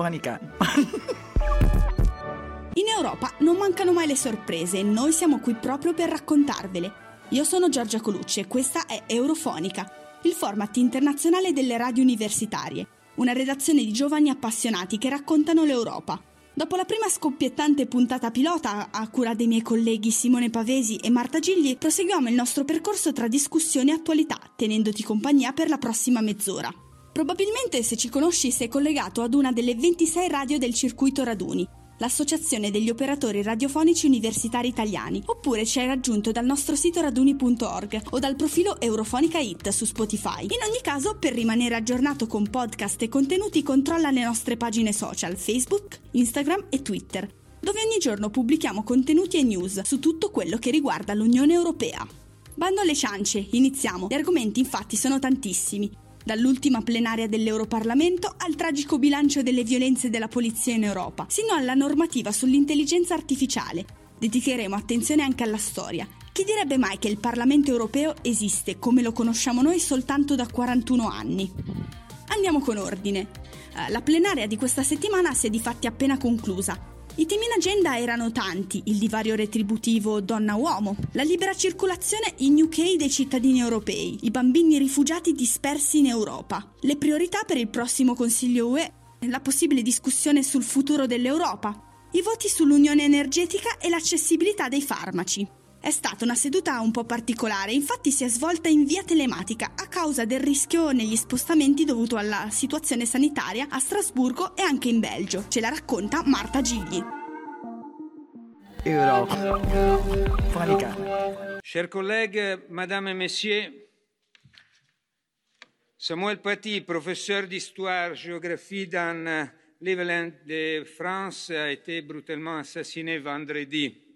Fanica. In Europa non mancano mai le sorprese e noi siamo qui proprio per raccontarvele. Io sono Giorgia Colucci e questa è Eurofonica, il format internazionale delle radio universitarie, una redazione di giovani appassionati che raccontano l'Europa. Dopo la prima scoppiettante puntata pilota a cura dei miei colleghi Simone Pavesi e Marta Gigli, proseguiamo il nostro percorso tra discussioni e attualità, tenendoti compagnia per la prossima mezz'ora. Probabilmente se ci conosci sei collegato ad una delle 26 radio del circuito Raduni, l'Associazione degli Operatori Radiofonici Universitari Italiani, oppure ci hai raggiunto dal nostro sito raduni.org o dal profilo Eurofonica Hit su Spotify. In ogni caso, per rimanere aggiornato con podcast e contenuti, controlla le nostre pagine social Facebook, Instagram e Twitter, dove ogni giorno pubblichiamo contenuti e news su tutto quello che riguarda l'Unione Europea. Bando alle ciance, iniziamo. Gli argomenti infatti sono tantissimi dall'ultima plenaria dell'Europarlamento al tragico bilancio delle violenze della polizia in Europa, sino alla normativa sull'intelligenza artificiale. Dedicheremo attenzione anche alla storia. Chi direbbe mai che il Parlamento europeo esiste come lo conosciamo noi soltanto da 41 anni? Andiamo con ordine. Eh, la plenaria di questa settimana si è di fatti appena conclusa i temi in agenda erano tanti, il divario retributivo donna-uomo, la libera circolazione in UK dei cittadini europei, i bambini rifugiati dispersi in Europa, le priorità per il prossimo Consiglio UE, la possibile discussione sul futuro dell'Europa, i voti sull'unione energetica e l'accessibilità dei farmaci. È stata una seduta un po' particolare, infatti si è svolta in via telematica a causa del rischio negli spostamenti dovuto alla situazione sanitaria a Strasburgo e anche in Belgio. Ce la racconta Marta Gigli. Chers collègues, Madame et Messieurs, Samuel Paty, professeur d'histoire-géographie dans Cleveland de France, a été brutalement assassiné vendredi.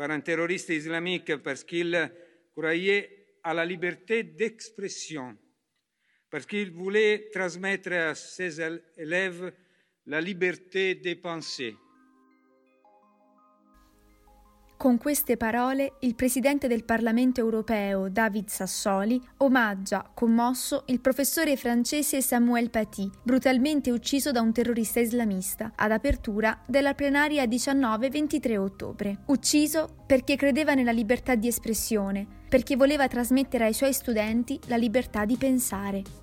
Par un terroriste islamique parce qu'il croyait à la liberté d'expression, parce qu'il voulait transmettre à ses élèves la liberté de penser. Con queste parole il Presidente del Parlamento europeo, David Sassoli, omaggia, commosso, il professore francese Samuel Paty, brutalmente ucciso da un terrorista islamista, ad apertura della plenaria 19-23 ottobre. Ucciso perché credeva nella libertà di espressione, perché voleva trasmettere ai suoi studenti la libertà di pensare.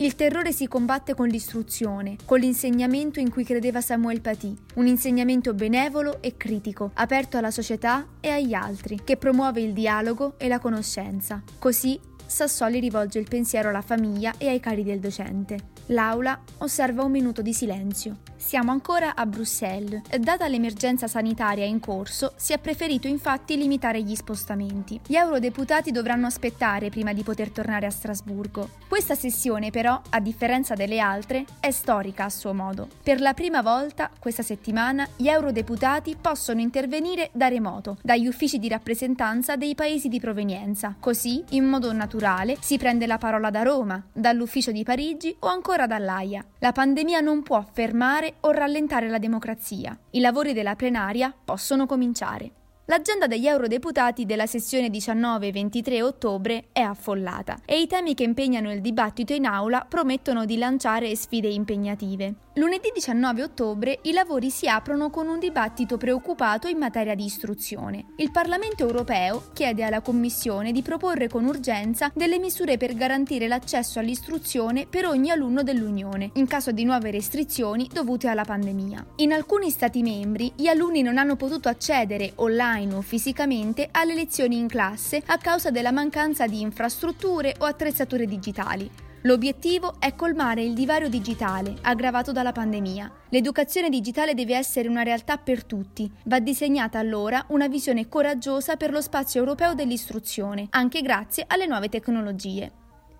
Il terrore si combatte con l'istruzione, con l'insegnamento in cui credeva Samuel Paty, un insegnamento benevolo e critico, aperto alla società e agli altri, che promuove il dialogo e la conoscenza. Così Sassoli rivolge il pensiero alla famiglia e ai cari del docente. L'aula osserva un minuto di silenzio. Siamo ancora a Bruxelles. Data l'emergenza sanitaria in corso, si è preferito infatti limitare gli spostamenti. Gli eurodeputati dovranno aspettare prima di poter tornare a Strasburgo. Questa sessione però, a differenza delle altre, è storica a suo modo. Per la prima volta, questa settimana, gli eurodeputati possono intervenire da remoto, dagli uffici di rappresentanza dei paesi di provenienza. Così, in modo naturale, si prende la parola da Roma, dall'ufficio di Parigi o ancora dall'AIA. La pandemia non può fermare o rallentare la democrazia. I lavori della plenaria possono cominciare. L'agenda degli eurodeputati della sessione 19-23 ottobre è affollata e i temi che impegnano il dibattito in aula promettono di lanciare sfide impegnative. Lunedì 19 ottobre i lavori si aprono con un dibattito preoccupato in materia di istruzione. Il Parlamento europeo chiede alla Commissione di proporre con urgenza delle misure per garantire l'accesso all'istruzione per ogni alunno dell'Unione, in caso di nuove restrizioni dovute alla pandemia. In alcuni Stati membri gli alunni non hanno potuto accedere online o fisicamente alle lezioni in classe a causa della mancanza di infrastrutture o attrezzature digitali. L'obiettivo è colmare il divario digitale aggravato dalla pandemia. L'educazione digitale deve essere una realtà per tutti. Va disegnata allora una visione coraggiosa per lo spazio europeo dell'istruzione, anche grazie alle nuove tecnologie.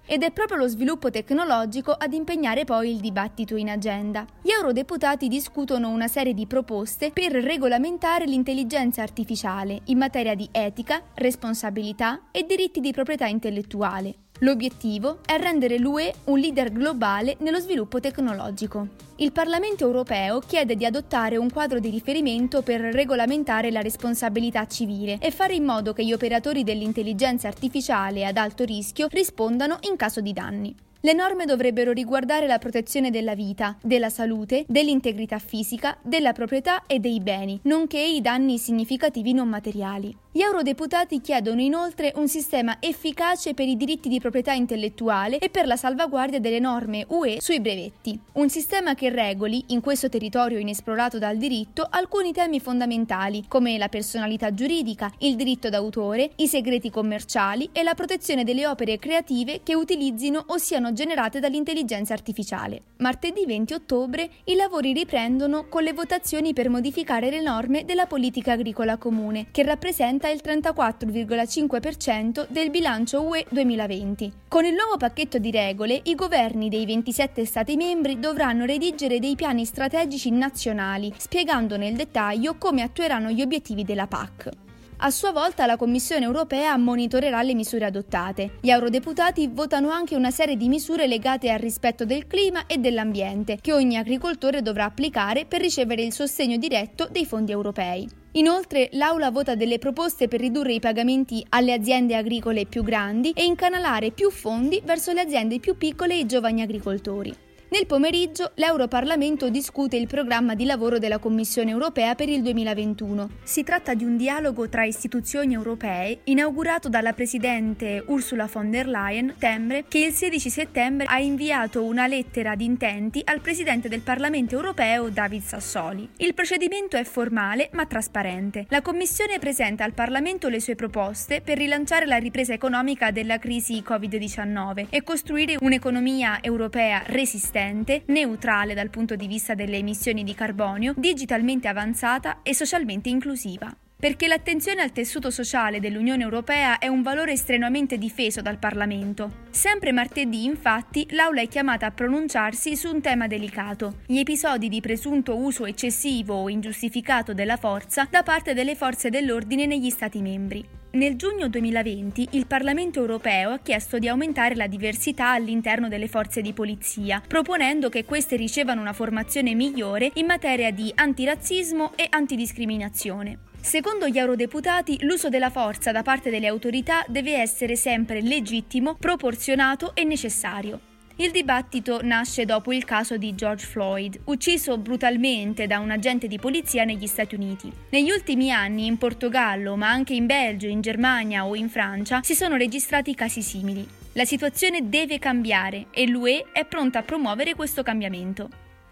Ed è proprio lo sviluppo tecnologico ad impegnare poi il dibattito in agenda. Gli eurodeputati discutono una serie di proposte per regolamentare l'intelligenza artificiale in materia di etica, responsabilità e diritti di proprietà intellettuale. L'obiettivo è rendere l'UE un leader globale nello sviluppo tecnologico. Il Parlamento europeo chiede di adottare un quadro di riferimento per regolamentare la responsabilità civile e fare in modo che gli operatori dell'intelligenza artificiale ad alto rischio rispondano in caso di danni. Le norme dovrebbero riguardare la protezione della vita, della salute, dell'integrità fisica, della proprietà e dei beni, nonché i danni significativi non materiali. Gli eurodeputati chiedono inoltre un sistema efficace per i diritti di proprietà intellettuale e per la salvaguardia delle norme UE sui brevetti. Un sistema che regoli, in questo territorio inesplorato dal diritto, alcuni temi fondamentali, come la personalità giuridica, il diritto d'autore, i segreti commerciali e la protezione delle opere creative che utilizzino o siano generate dall'intelligenza artificiale. Martedì 20 ottobre i lavori riprendono con le votazioni per modificare le norme della politica agricola comune, che rappresenta il 34,5% del bilancio UE 2020. Con il nuovo pacchetto di regole, i governi dei 27 Stati membri dovranno redigere dei piani strategici nazionali, spiegando nel dettaglio come attueranno gli obiettivi della PAC. A sua volta la Commissione europea monitorerà le misure adottate. Gli eurodeputati votano anche una serie di misure legate al rispetto del clima e dell'ambiente, che ogni agricoltore dovrà applicare per ricevere il sostegno diretto dei fondi europei. Inoltre l'Aula vota delle proposte per ridurre i pagamenti alle aziende agricole più grandi e incanalare più fondi verso le aziende più piccole e i giovani agricoltori. Nel pomeriggio l'Europarlamento discute il programma di lavoro della Commissione europea per il 2021. Si tratta di un dialogo tra istituzioni europee inaugurato dalla Presidente Ursula von der Leyen settembre, che il 16 settembre ha inviato una lettera di intenti al Presidente del Parlamento europeo David Sassoli. Il procedimento è formale ma trasparente. La Commissione presenta al Parlamento le sue proposte per rilanciare la ripresa economica della crisi Covid-19 e costruire un'economia europea resistente resistente, neutrale dal punto di vista delle emissioni di carbonio, digitalmente avanzata e socialmente inclusiva. Perché l'attenzione al tessuto sociale dell'Unione Europea è un valore estremamente difeso dal Parlamento. Sempre martedì, infatti, l'Aula è chiamata a pronunciarsi su un tema delicato, gli episodi di presunto uso eccessivo o ingiustificato della forza da parte delle forze dell'ordine negli Stati membri. Nel giugno 2020 il Parlamento europeo ha chiesto di aumentare la diversità all'interno delle forze di polizia, proponendo che queste ricevano una formazione migliore in materia di antirazzismo e antidiscriminazione. Secondo gli eurodeputati, l'uso della forza da parte delle autorità deve essere sempre legittimo, proporzionato e necessario. Il dibattito nasce dopo il caso di George Floyd, ucciso brutalmente da un agente di polizia negli Stati Uniti. Negli ultimi anni in Portogallo, ma anche in Belgio, in Germania o in Francia, si sono registrati casi simili. La situazione deve cambiare e l'UE è pronta a promuovere questo cambiamento.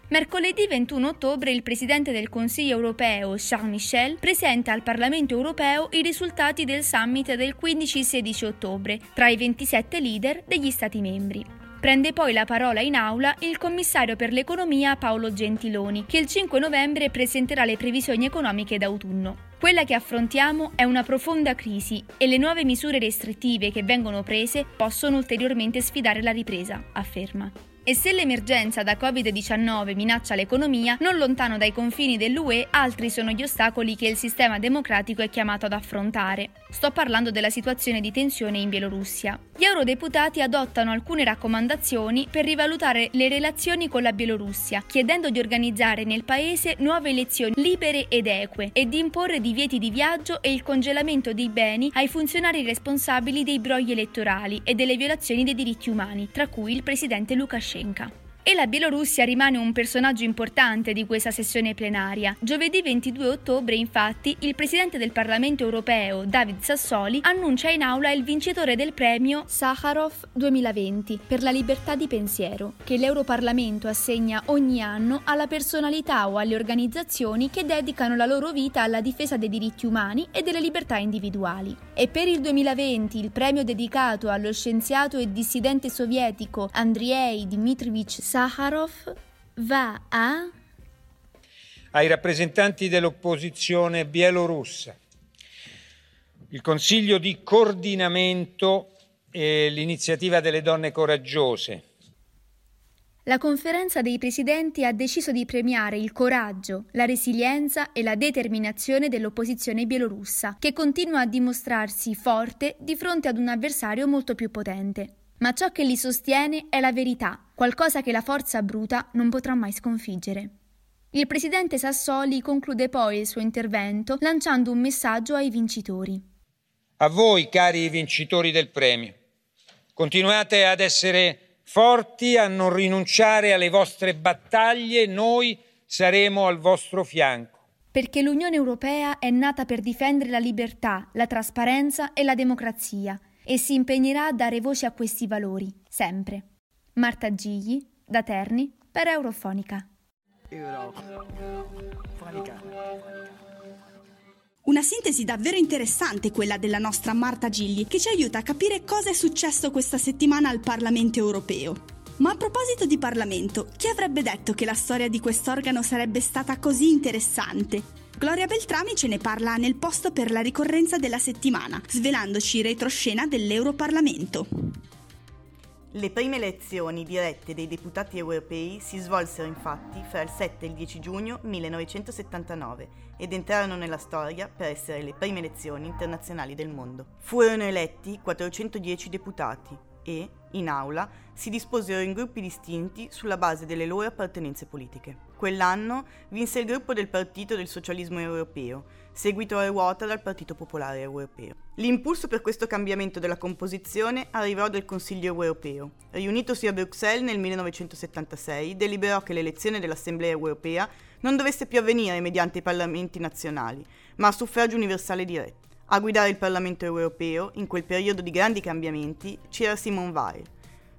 Mercoledì 21 ottobre il Presidente del Consiglio europeo Charles Michel presenta al Parlamento europeo i risultati del summit del 15-16 ottobre tra i 27 leader degli Stati membri. Prende poi la parola in aula il commissario per l'economia Paolo Gentiloni, che il 5 novembre presenterà le previsioni economiche d'autunno. Quella che affrontiamo è una profonda crisi e le nuove misure restrittive che vengono prese possono ulteriormente sfidare la ripresa, afferma. E se l'emergenza da Covid-19 minaccia l'economia, non lontano dai confini dell'UE, altri sono gli ostacoli che il sistema democratico è chiamato ad affrontare. Sto parlando della situazione di tensione in Bielorussia. Gli eurodeputati adottano alcune raccomandazioni per rivalutare le relazioni con la Bielorussia, chiedendo di organizzare nel paese nuove elezioni libere ed eque e di imporre divieti di viaggio e il congelamento dei beni ai funzionari responsabili dei brogli elettorali e delle violazioni dei diritti umani, tra cui il presidente Lukashenko. Shevchenka. E la Bielorussia rimane un personaggio importante di questa sessione plenaria. Giovedì 22 ottobre, infatti, il presidente del Parlamento europeo, David Sassoli, annuncia in aula il vincitore del premio Sakharov 2020 per la libertà di pensiero, che l'Europarlamento assegna ogni anno alla personalità o alle organizzazioni che dedicano la loro vita alla difesa dei diritti umani e delle libertà individuali. E per il 2020 il premio dedicato allo scienziato e dissidente sovietico Andrei Dmitrievich Sakharov Sakharov va a... ai rappresentanti dell'opposizione bielorussa. Il Consiglio di coordinamento e l'iniziativa delle donne coraggiose. La conferenza dei presidenti ha deciso di premiare il coraggio, la resilienza e la determinazione dell'opposizione bielorussa, che continua a dimostrarsi forte di fronte ad un avversario molto più potente. Ma ciò che li sostiene è la verità, qualcosa che la forza bruta non potrà mai sconfiggere. Il presidente Sassoli conclude poi il suo intervento lanciando un messaggio ai vincitori. A voi, cari vincitori del premio, continuate ad essere forti a non rinunciare alle vostre battaglie, noi saremo al vostro fianco. Perché l'Unione Europea è nata per difendere la libertà, la trasparenza e la democrazia e si impegnerà a dare voce a questi valori, sempre. Marta Gigli, da Terni, per Eurofonica. Eurofonica. Una sintesi davvero interessante quella della nostra Marta Gigli, che ci aiuta a capire cosa è successo questa settimana al Parlamento europeo. Ma a proposito di Parlamento, chi avrebbe detto che la storia di quest'organo sarebbe stata così interessante? Gloria Beltrami ce ne parla nel posto per la ricorrenza della settimana, svelandoci retroscena dell'Europarlamento. Le prime elezioni dirette dei deputati europei si svolsero infatti fra il 7 e il 10 giugno 1979 ed entrarono nella storia per essere le prime elezioni internazionali del mondo. Furono eletti 410 deputati e, in aula, si disposero in gruppi distinti sulla base delle loro appartenenze politiche. Quell'anno vinse il gruppo del Partito del Socialismo Europeo, seguito a ruota dal Partito Popolare Europeo. L'impulso per questo cambiamento della composizione arrivò dal Consiglio Europeo. Riunitosi a Bruxelles nel 1976, deliberò che l'elezione dell'Assemblea Europea non dovesse più avvenire mediante i parlamenti nazionali, ma a suffragio universale diretto. A guidare il Parlamento Europeo, in quel periodo di grandi cambiamenti, c'era Simone Weil.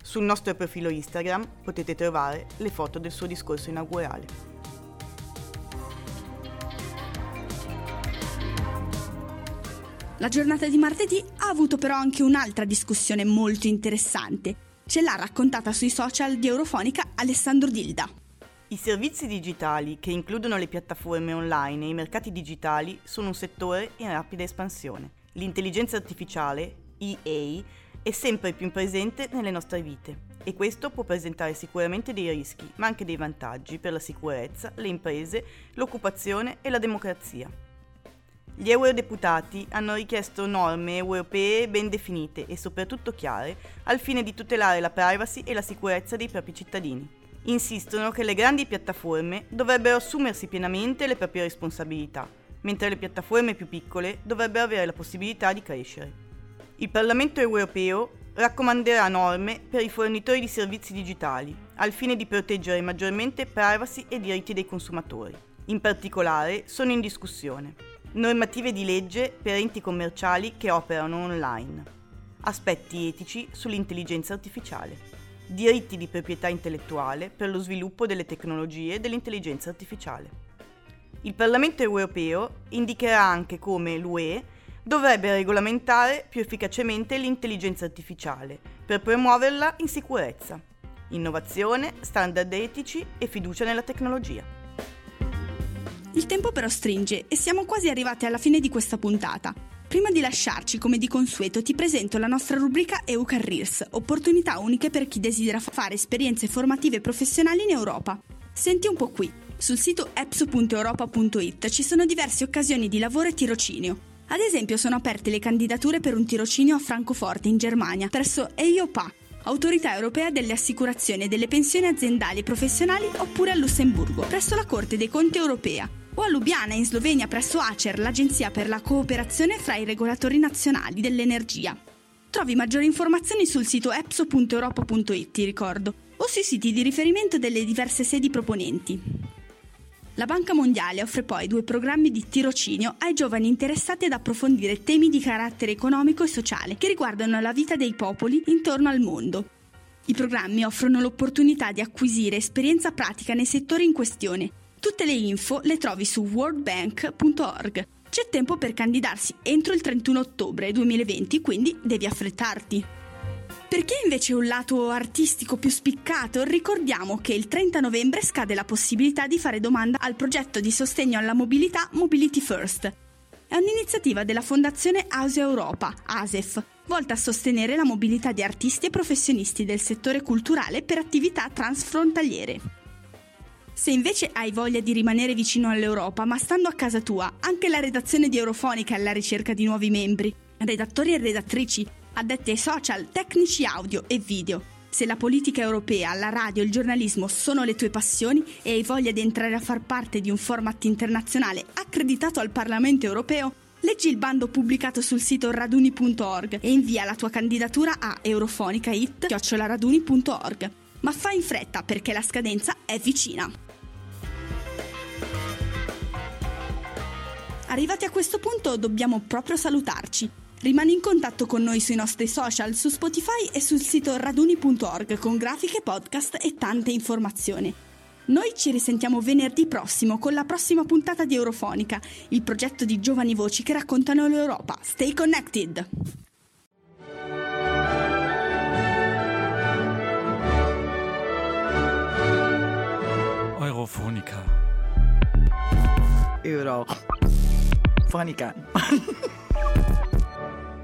Sul nostro profilo Instagram potete trovare le foto del suo discorso inaugurale. La giornata di martedì ha avuto però anche un'altra discussione molto interessante. Ce l'ha raccontata sui social di Eurofonica Alessandro Dilda. I servizi digitali, che includono le piattaforme online e i mercati digitali, sono un settore in rapida espansione. L'intelligenza artificiale, EA, è sempre più presente nelle nostre vite e questo può presentare sicuramente dei rischi, ma anche dei vantaggi per la sicurezza, le imprese, l'occupazione e la democrazia. Gli eurodeputati hanno richiesto norme europee ben definite e soprattutto chiare al fine di tutelare la privacy e la sicurezza dei propri cittadini. Insistono che le grandi piattaforme dovrebbero assumersi pienamente le proprie responsabilità, mentre le piattaforme più piccole dovrebbero avere la possibilità di crescere. Il Parlamento europeo raccomanderà norme per i fornitori di servizi digitali, al fine di proteggere maggiormente privacy e diritti dei consumatori. In particolare sono in discussione normative di legge per enti commerciali che operano online, aspetti etici sull'intelligenza artificiale, diritti di proprietà intellettuale per lo sviluppo delle tecnologie dell'intelligenza artificiale. Il Parlamento europeo indicherà anche come l'UE dovrebbe regolamentare più efficacemente l'intelligenza artificiale per promuoverla in sicurezza, innovazione, standard etici e fiducia nella tecnologia. Il tempo però stringe e siamo quasi arrivati alla fine di questa puntata. Prima di lasciarci, come di consueto, ti presento la nostra rubrica EU Careers, opportunità uniche per chi desidera fare esperienze formative professionali in Europa. Senti un po' qui. Sul sito epso.europa.it ci sono diverse occasioni di lavoro e tirocinio. Ad esempio sono aperte le candidature per un tirocinio a Francoforte in Germania presso EIOPA, Autorità Europea delle Assicurazioni e delle Pensioni Aziendali e Professionali oppure a Lussemburgo, presso la Corte dei Conti Europea o a Lubiana in Slovenia presso ACER, l'Agenzia per la cooperazione fra i regolatori nazionali dell'energia. Trovi maggiori informazioni sul sito epso.europa.it, ricordo, o sui siti di riferimento delle diverse sedi proponenti. La Banca Mondiale offre poi due programmi di tirocinio ai giovani interessati ad approfondire temi di carattere economico e sociale che riguardano la vita dei popoli intorno al mondo. I programmi offrono l'opportunità di acquisire esperienza pratica nei settori in questione Tutte le info le trovi su worldbank.org. C'è tempo per candidarsi entro il 31 ottobre 2020, quindi devi affrettarti. Per chi invece un lato artistico più spiccato, ricordiamo che il 30 novembre scade la possibilità di fare domanda al progetto di sostegno alla mobilità Mobility First. È un'iniziativa della Fondazione Asia Europa, ASEF, volta a sostenere la mobilità di artisti e professionisti del settore culturale per attività transfrontaliere. Se invece hai voglia di rimanere vicino all'Europa, ma stando a casa tua, anche la redazione di Eurofonica è alla ricerca di nuovi membri, redattori e redattrici, addetti ai social, tecnici audio e video. Se la politica europea, la radio e il giornalismo sono le tue passioni e hai voglia di entrare a far parte di un format internazionale accreditato al Parlamento europeo, Leggi il bando pubblicato sul sito raduni.org e invia la tua candidatura a eurofonicahit.raduni.org. Ma fai in fretta perché la scadenza è vicina. Arrivati a questo punto dobbiamo proprio salutarci. Rimani in contatto con noi sui nostri social, su Spotify e sul sito raduni.org con grafiche, podcast e tante informazioni. Noi ci risentiamo venerdì prossimo con la prossima puntata di Eurofonica, il progetto di giovani voci che raccontano l'Europa. Stay connected! Eurofonica. Eurofonica.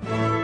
quel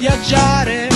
Viaggiare,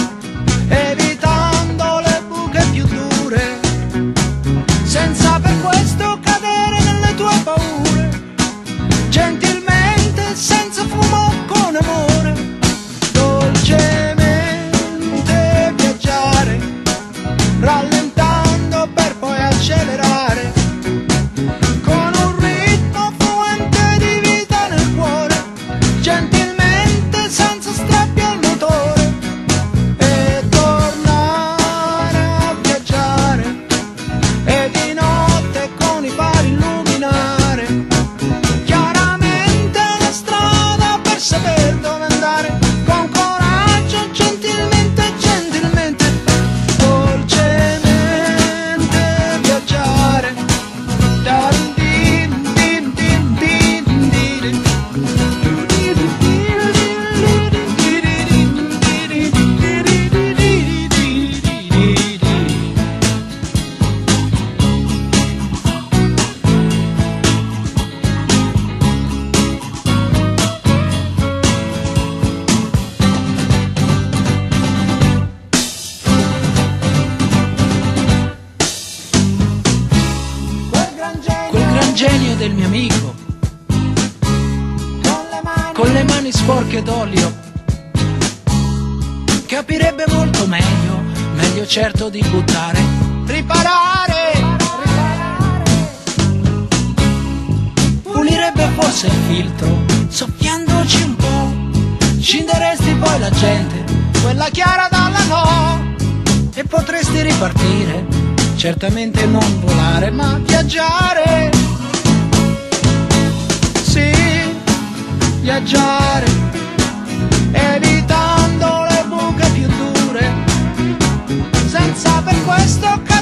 ripartire, certamente non volare, ma viaggiare. Sì, viaggiare, evitando le buche più dure, senza per questo cadere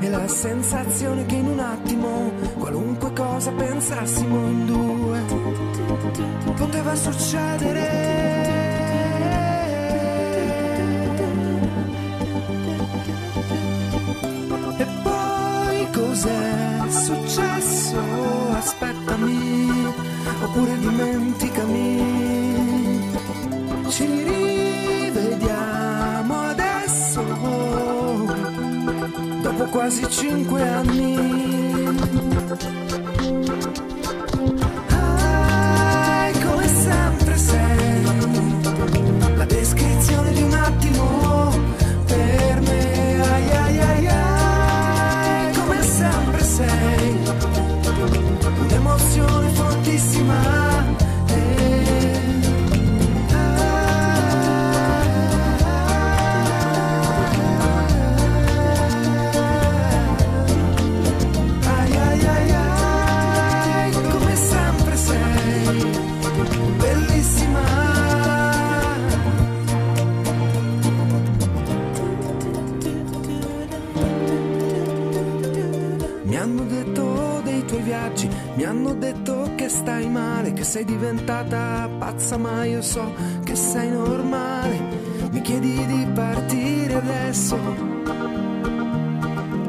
e la sensazione che in un attimo qualunque cosa pensassimo in due poteva succedere. cos'è successo? Aspettami, oppure dimenticami. Ci quasi cinque anni. Pazza, ma io so che sei normale. Mi chiedi di partire adesso.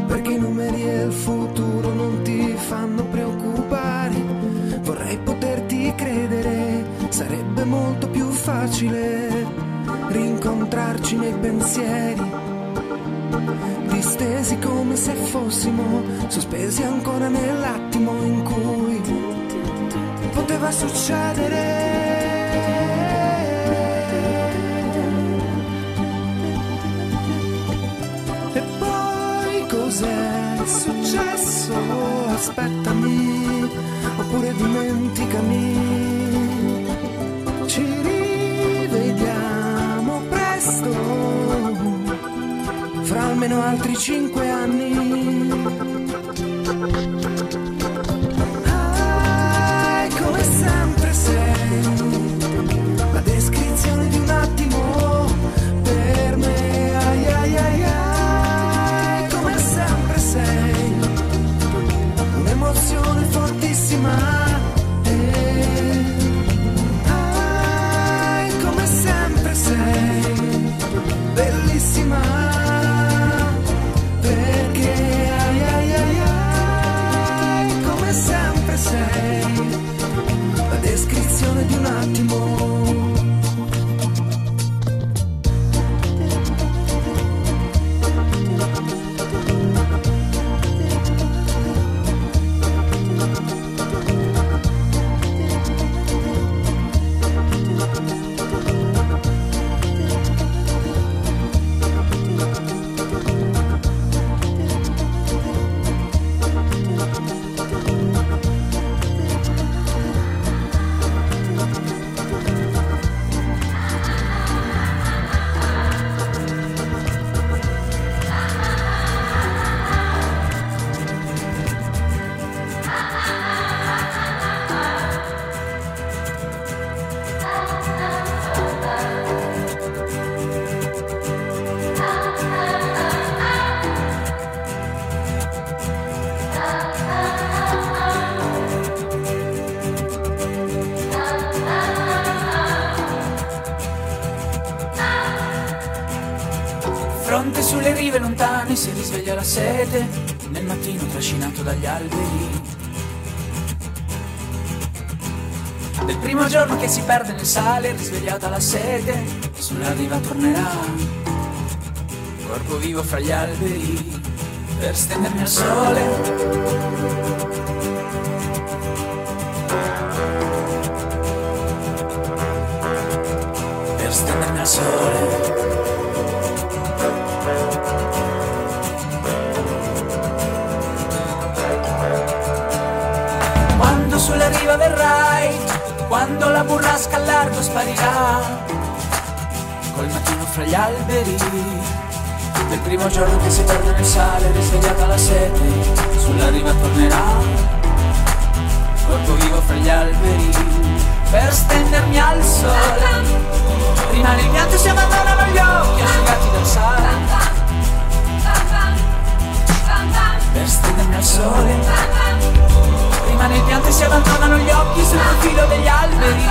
Perché i numeri e il futuro non ti fanno preoccupare. Vorrei poterti credere, sarebbe molto più facile rincontrarci nei pensieri. Distesi come se fossimo sospesi ancora nell'attimo in cui poteva succedere. Oppure dimenticami. Ci rivediamo presto, fra almeno altri cinque anni. próxima. Sete nel mattino trascinato dagli alberi. Del primo giorno che si perde nel sale, risvegliata la sete, sulla riva tornerà. Corpo vivo fra gli alberi, per stendermi al sole. Per stendermi al sole. Sulla riva verrai, quando la burrasca al largo sparirà, col mattino fra gli alberi, del primo giorno che si perde nel sale, risvegliata la sete, sulla riva tornerà, corpo vivo fra gli alberi, per stendermi al sole, rimane il pianto si abbandonano gli occhi asciugati dal sale, per stendermi al sole ma le piante si allontanano gli occhi sul profilo degli alberi.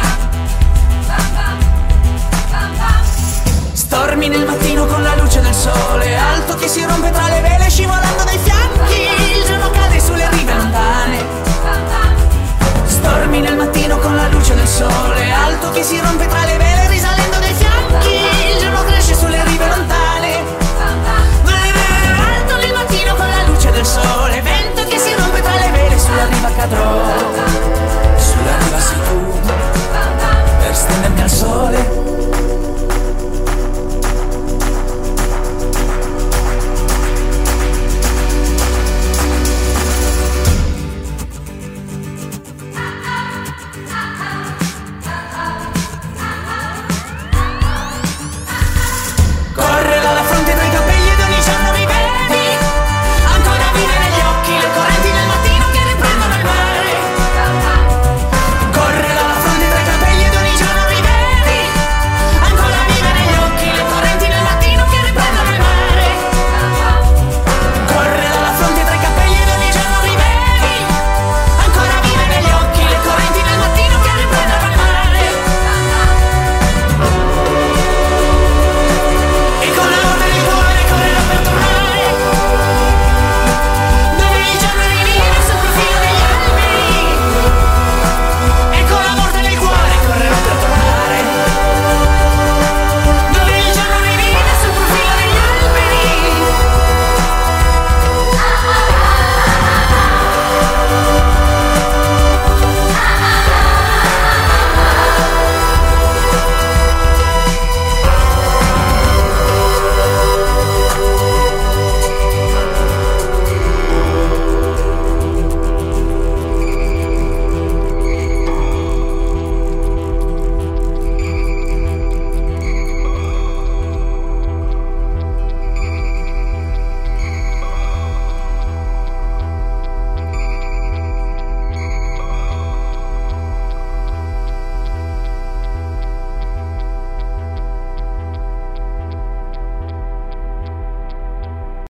Stormi nel mattino con la luce del sole Alto che si rompe tra le vele scivolando dai fianchi. Il giorno cade sulle rive lontane. Stormi nel mattino con la luce del sole Alto che si rompe tra le vele risalendo dai fianchi. Il giorno cresce sulle rive lontane. Alto nel mattino con la luce del sole. arriba, cadrão.